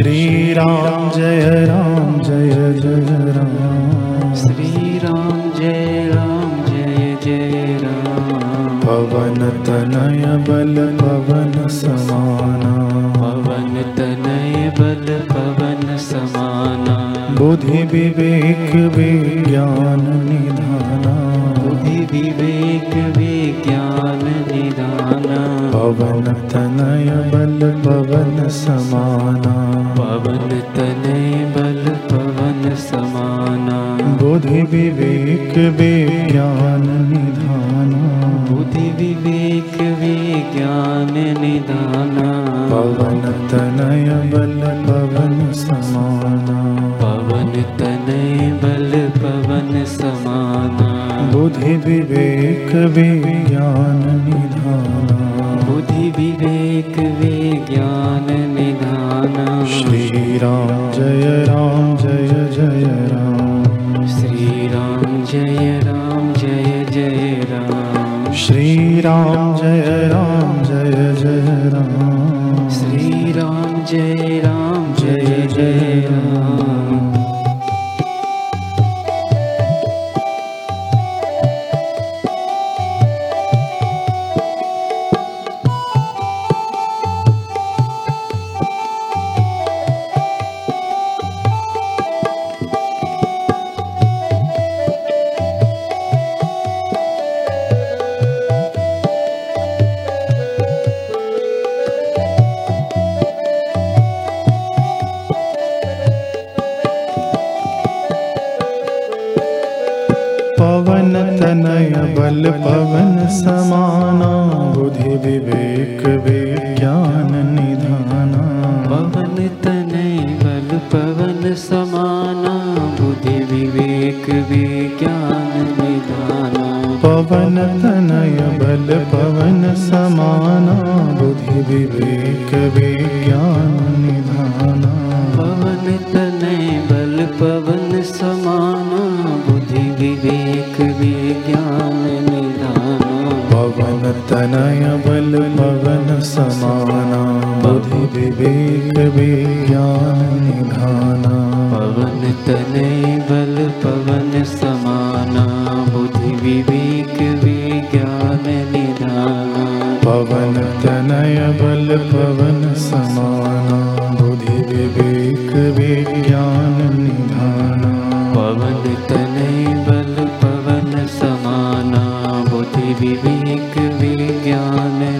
श्रीराम जय राम जय जय राम श्रीराम जय राम जय जय राम। पवन तनय बल पवन समाना। पवन तनय बल पवन समाना। बुद्धि विवेक विज्ञान निधाना। बुद्धि विवेक विज्ञान निदाना पवन तनय बल पवन समाना। पवन तनय बल पवन समाना। बुद्धि विवेक विज्ञान निधाना। बुद्धि विवेक विज्ञान निदाना पवन तनय बल पवन समाना। पवन तनय बल पवन समाना। बुद्धि विवेक विज्ञान निधाना बुद्धि विवेक विज्ञान निधाना। श्री राम जय राम जय जय राम। श्री राम जय राम जय जय राम। श्री राम जय राम तनय बल पवन समाना बुद्धि विवेक विज्ञान निधाना। पवन तनय बल पवन समाना बुद्धि विवेक विज्ञान निधाना। पवन तनय बल पवन समाना बुद्धि विवेक विज्ञान निधाना तनय बल पवन समाना बुद्धि विवेक विज्ञान निधाना पवन तनय बल पवन समाना बुद्धि विवेक विज्ञान निधाना पवन तनय बल पवन समाना बुद्धि विवेक विज्ञान निधाना पवन तनय बल पवन समाना बुद्धि विवेक विज्ञान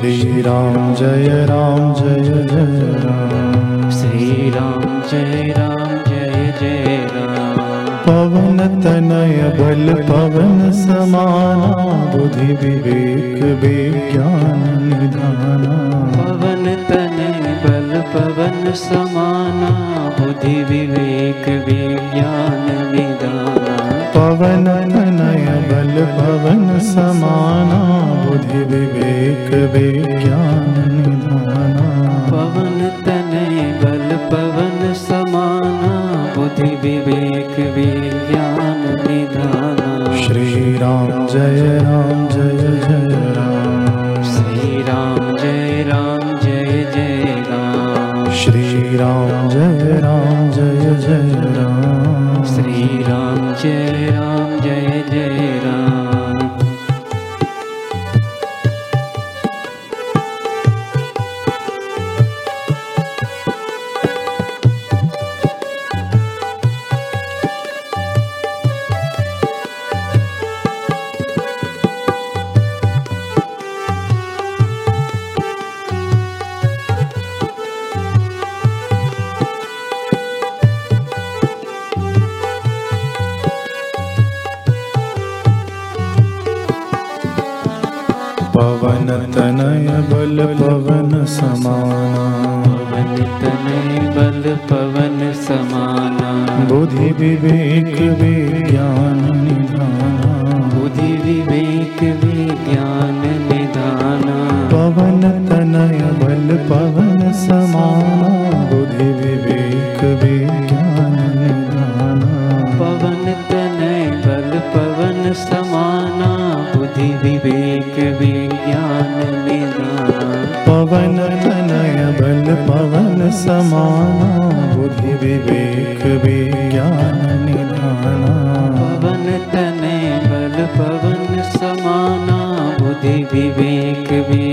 राम श्री राम जय राम जय जय राम श्री राम जय राम जय जय राम पवन तनय बल पवन समाना बुद्धि विवेक विज्ञान निधाना। पवन तनय बल पवन समाना बुद्धि विवेक विज्ञान निदाना पवन तनय बल पवन समाना बुद्धि विवेक विज्ञान निधाना पवन तनय बल पवन समाना बुद्धि विवेक विज्ञान निधाना। श्री राम जय राम जय जय राम। श्री राम जय राम जय जय राम। श्री राम जय राम जय जय राम। श्री राम जय राम जय जय पवन तनय बल पवन समाना। पवन तनय बल पवन समाना। बुद्धि विवेक विज्ञान तनय बल पवन समाना बुद्धि विवेक विज्ञान निधाना। पवन तनय बल पवन समाना बुद्धि विवेक विज्ञान